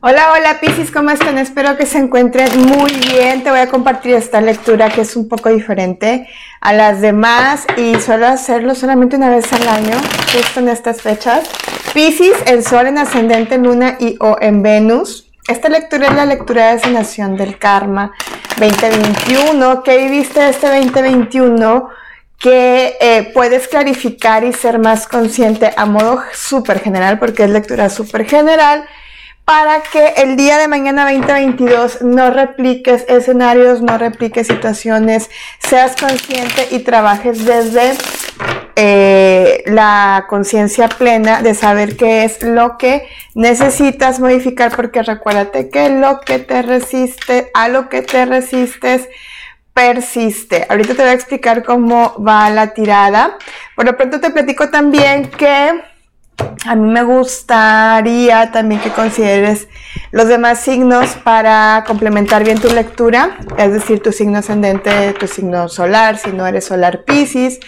Hola, hola Piscis, ¿cómo están? Espero que se encuentren muy bien. Te voy a compartir esta lectura que es un poco diferente a las demás y suelo hacerlo solamente una vez al año, justo en estas fechas. Piscis, el Sol en ascendente, Luna y o en Venus. Esta lectura es la lectura de sanación del karma 2021. ¿Qué viviste este 2021? que eh, puedes clarificar y ser más consciente a modo súper general, porque es lectura súper general, para que el día de mañana 2022 no repliques escenarios, no repliques situaciones, seas consciente y trabajes desde eh, la conciencia plena de saber qué es lo que necesitas modificar, porque recuérdate que lo que te resiste, a lo que te resistes, persiste. Ahorita te voy a explicar cómo va la tirada. Por lo pronto te platico también que a mí me gustaría también que consideres los demás signos para complementar bien tu lectura, es decir, tu signo ascendente, tu signo solar, si no eres solar Pisces,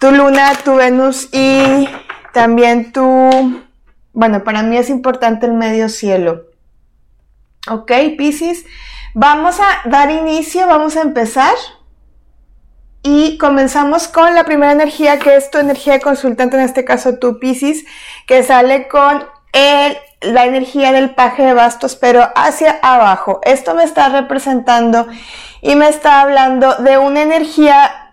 tu luna, tu Venus y también tu, bueno, para mí es importante el medio cielo. ¿Ok, Pisces? Vamos a dar inicio, vamos a empezar. Y comenzamos con la primera energía, que es tu energía de consultante, en este caso tu Pisces, que sale con el, la energía del paje de bastos, pero hacia abajo. Esto me está representando y me está hablando de una energía,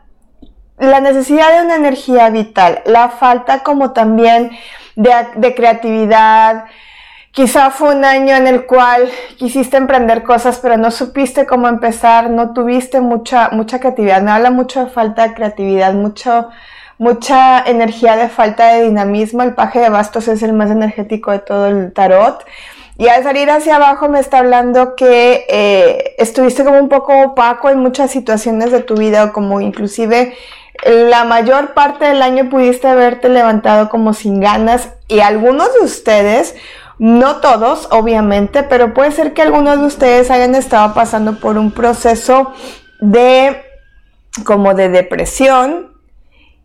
la necesidad de una energía vital, la falta como también de, de creatividad, Quizá fue un año en el cual quisiste emprender cosas, pero no supiste cómo empezar, no tuviste mucha, mucha creatividad. Me habla mucho de falta de creatividad, mucho, mucha energía de falta de dinamismo. El paje de bastos es el más energético de todo el tarot. Y al salir hacia abajo me está hablando que eh, estuviste como un poco opaco en muchas situaciones de tu vida, o como inclusive la mayor parte del año pudiste haberte levantado como sin ganas y algunos de ustedes no todos, obviamente, pero puede ser que algunos de ustedes hayan estado pasando por un proceso de como de depresión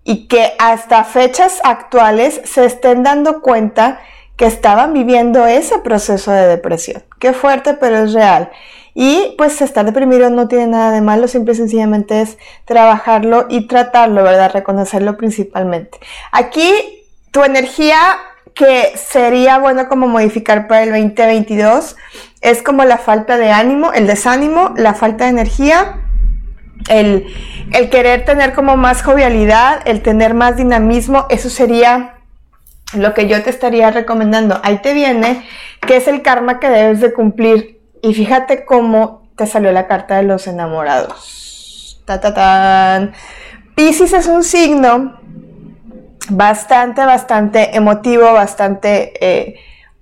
y que hasta fechas actuales se estén dando cuenta que estaban viviendo ese proceso de depresión. Qué fuerte, pero es real. Y pues estar deprimido no tiene nada de malo, simple y sencillamente es trabajarlo y tratarlo, ¿verdad? Reconocerlo principalmente. Aquí tu energía que sería bueno como modificar para el 2022 es como la falta de ánimo, el desánimo, la falta de energía, el, el querer tener como más jovialidad, el tener más dinamismo, eso sería lo que yo te estaría recomendando. Ahí te viene que es el karma que debes de cumplir y fíjate cómo te salió la carta de los enamorados. Ta, ta, tan. Pisces es un signo bastante, bastante emotivo, bastante eh,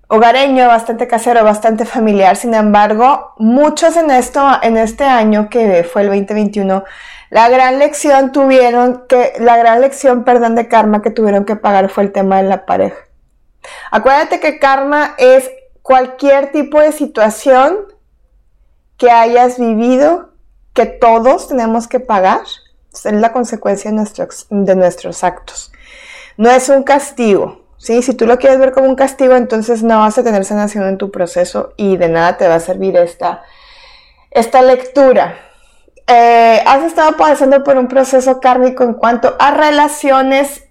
hogareño, bastante casero, bastante familiar. Sin embargo, muchos en esto, en este año que fue el 2021, la gran lección tuvieron que, la gran lección, perdón, de karma que tuvieron que pagar fue el tema de la pareja. Acuérdate que karma es cualquier tipo de situación que hayas vivido, que todos tenemos que pagar. Es la consecuencia de nuestros, de nuestros actos. No es un castigo, ¿sí? Si tú lo quieres ver como un castigo, entonces no vas a tener sanación en tu proceso y de nada te va a servir esta, esta lectura. Eh, has estado pasando por un proceso kármico en cuanto a relaciones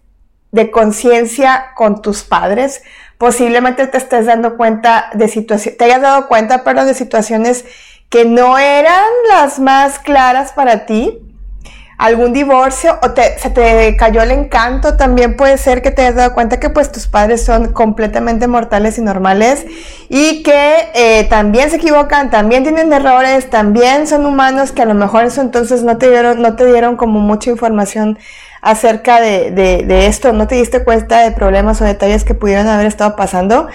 de conciencia con tus padres. Posiblemente te estés dando cuenta de situaciones, te hayas dado cuenta, de situaciones que no eran las más claras para ti, algún divorcio o te, se te cayó el encanto, también puede ser que te hayas dado cuenta que pues tus padres son completamente mortales y normales y que eh, también se equivocan, también tienen errores, también son humanos que a lo mejor eso entonces no te dieron, no te dieron como mucha información acerca de, de, de esto, no te diste cuenta de problemas o detalles que pudieran haber estado pasando.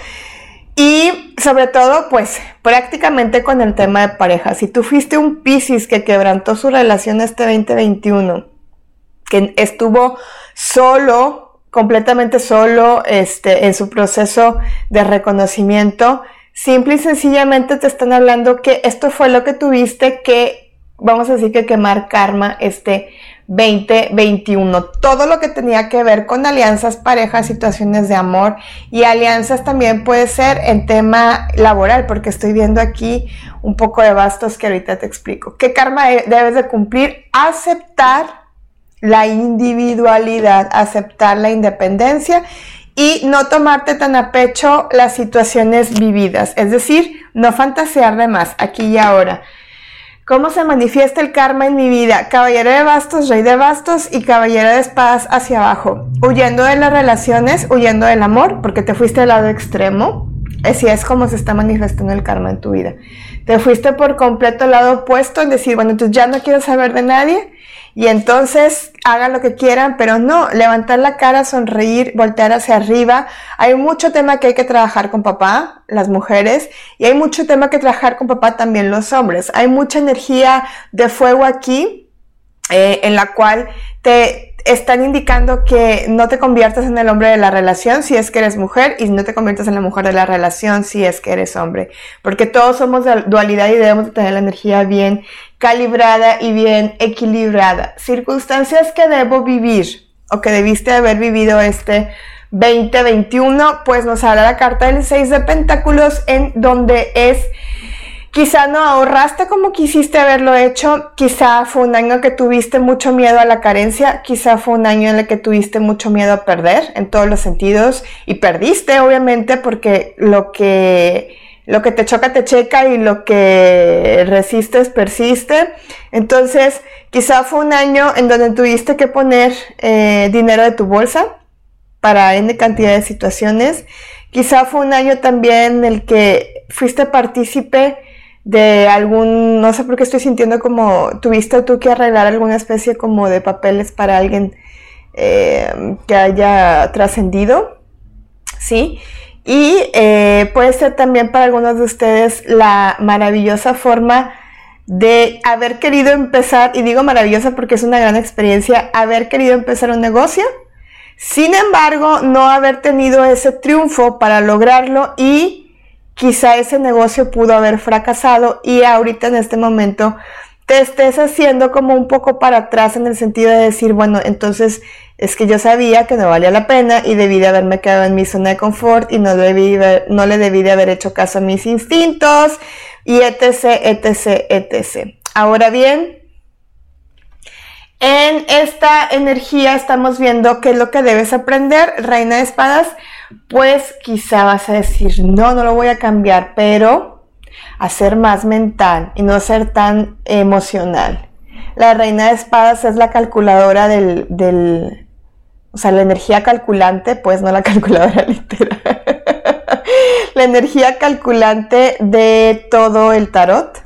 Y sobre todo, pues prácticamente con el tema de pareja. Si tú fuiste un Piscis que quebrantó su relación este 2021, que estuvo solo, completamente solo, este, en su proceso de reconocimiento, simple y sencillamente te están hablando que esto fue lo que tuviste que, vamos a decir que quemar karma este 2021. Todo lo que tenía que ver con alianzas, parejas, situaciones de amor y alianzas también puede ser en tema laboral, porque estoy viendo aquí un poco de bastos que ahorita te explico. ¿Qué karma debes de cumplir? Aceptar la individualidad, aceptar la independencia y no tomarte tan a pecho las situaciones vividas, es decir, no fantasear de más aquí y ahora. ¿Cómo se manifiesta el karma en mi vida? Caballero de bastos, rey de bastos y caballero de espadas hacia abajo. Huyendo de las relaciones, huyendo del amor, porque te fuiste al lado extremo. Así es como se está manifestando el karma en tu vida. Te fuiste por completo al lado opuesto en decir, bueno, entonces ya no quiero saber de nadie y entonces hagan lo que quieran, pero no, levantar la cara, sonreír, voltear hacia arriba. Hay mucho tema que hay que trabajar con papá, las mujeres, y hay mucho tema que trabajar con papá también los hombres. Hay mucha energía de fuego aquí, eh, en la cual te, están indicando que no te conviertas en el hombre de la relación si es que eres mujer y no te conviertas en la mujer de la relación si es que eres hombre. Porque todos somos de dualidad y debemos tener la energía bien calibrada y bien equilibrada. Circunstancias que debo vivir o que debiste haber vivido este 2021, pues nos habla la carta del 6 de pentáculos en donde es Quizá no ahorraste como quisiste haberlo hecho, quizá fue un año que tuviste mucho miedo a la carencia, quizá fue un año en el que tuviste mucho miedo a perder en todos los sentidos y perdiste obviamente porque lo que lo que te choca te checa y lo que resistes persiste. Entonces, quizá fue un año en donde tuviste que poner eh, dinero de tu bolsa para N cantidad de situaciones. Quizá fue un año también en el que fuiste partícipe de algún, no sé por qué estoy sintiendo como tuviste tú que arreglar alguna especie como de papeles para alguien eh, que haya trascendido, ¿sí? Y eh, puede ser también para algunos de ustedes la maravillosa forma de haber querido empezar, y digo maravillosa porque es una gran experiencia, haber querido empezar un negocio, sin embargo, no haber tenido ese triunfo para lograrlo y quizá ese negocio pudo haber fracasado y ahorita en este momento te estés haciendo como un poco para atrás en el sentido de decir, bueno, entonces es que yo sabía que no valía la pena y debí de haberme quedado en mi zona de confort y no, debí no le debí de haber hecho caso a mis instintos y etc, etc, etc. Ahora bien, en esta energía estamos viendo qué es lo que debes aprender, reina de espadas, pues quizá vas a decir, no, no lo voy a cambiar, pero hacer más mental y no ser tan emocional. La reina de espadas es la calculadora del, del o sea, la energía calculante, pues no la calculadora literal. la energía calculante de todo el tarot.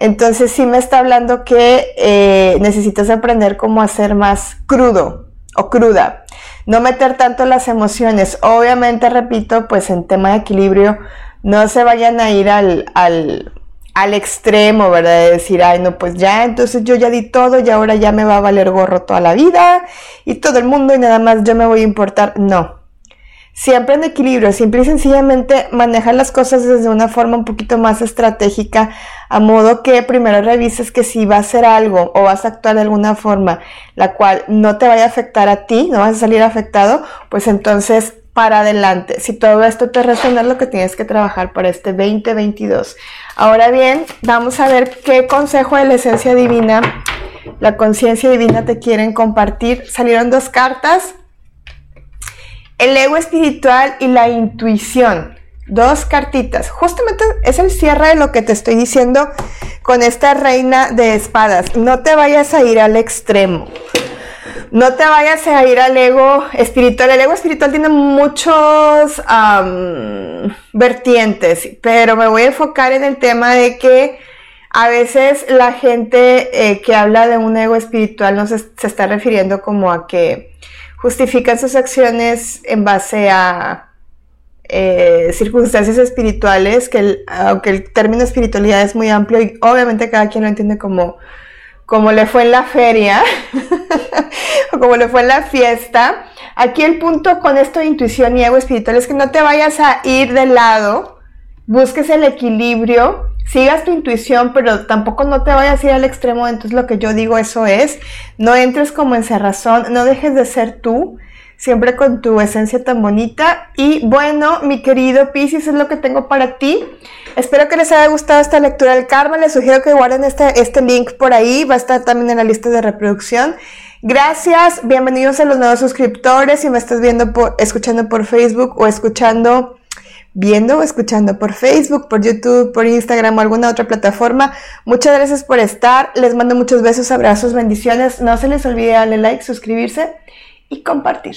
Entonces sí me está hablando que eh, necesitas aprender cómo hacer más crudo o cruda no meter tanto las emociones. Obviamente, repito, pues en tema de equilibrio, no se vayan a ir al, al, al extremo, ¿verdad? De decir, ay, no, pues ya, entonces yo ya di todo y ahora ya me va a valer gorro toda la vida y todo el mundo y nada más yo me voy a importar. No, siempre en equilibrio, simple y sencillamente manejar las cosas desde una forma un poquito más estratégica, a modo que primero revises que si va a hacer algo o vas a actuar de alguna forma la cual no te vaya a afectar a ti, no vas a salir afectado, pues entonces para adelante. Si todo esto te resuena, lo que tienes que trabajar para este 2022. Ahora bien, vamos a ver qué consejo de la esencia divina, la conciencia divina te quieren compartir. Salieron dos cartas el ego espiritual y la intuición. Dos cartitas. Justamente es el cierre de lo que te estoy diciendo con esta reina de espadas. No te vayas a ir al extremo. No te vayas a ir al ego espiritual. El ego espiritual tiene muchos vertientes, pero me voy a enfocar en el tema de que a veces la gente eh, que habla de un ego espiritual no se, se está refiriendo como a que justifican sus acciones en base a eh, circunstancias espirituales, que aunque el término espiritualidad es muy amplio y obviamente cada quien lo entiende como, como le fue en la feria o como le fue en la fiesta, aquí el punto con esto de intuición y ego espiritual es que no te vayas a ir de lado, busques el equilibrio, sigas tu intuición, pero tampoco no te vayas a ir al extremo, entonces lo que yo digo eso es, no entres como en cerrazón, no dejes de ser tú, siempre con tu esencia tan bonita. Y bueno, mi querido Pisces, es lo que tengo para ti. Espero que les haya gustado esta lectura del karma. Les sugiero que guarden este, este link por ahí. Va a estar también en la lista de reproducción. Gracias, bienvenidos a los nuevos suscriptores. Si me estás viendo por, escuchando por Facebook o escuchando, viendo o escuchando por Facebook, por YouTube, por Instagram o alguna otra plataforma, muchas gracias por estar. Les mando muchos besos, abrazos, bendiciones. No se les olvide darle like, suscribirse y compartir.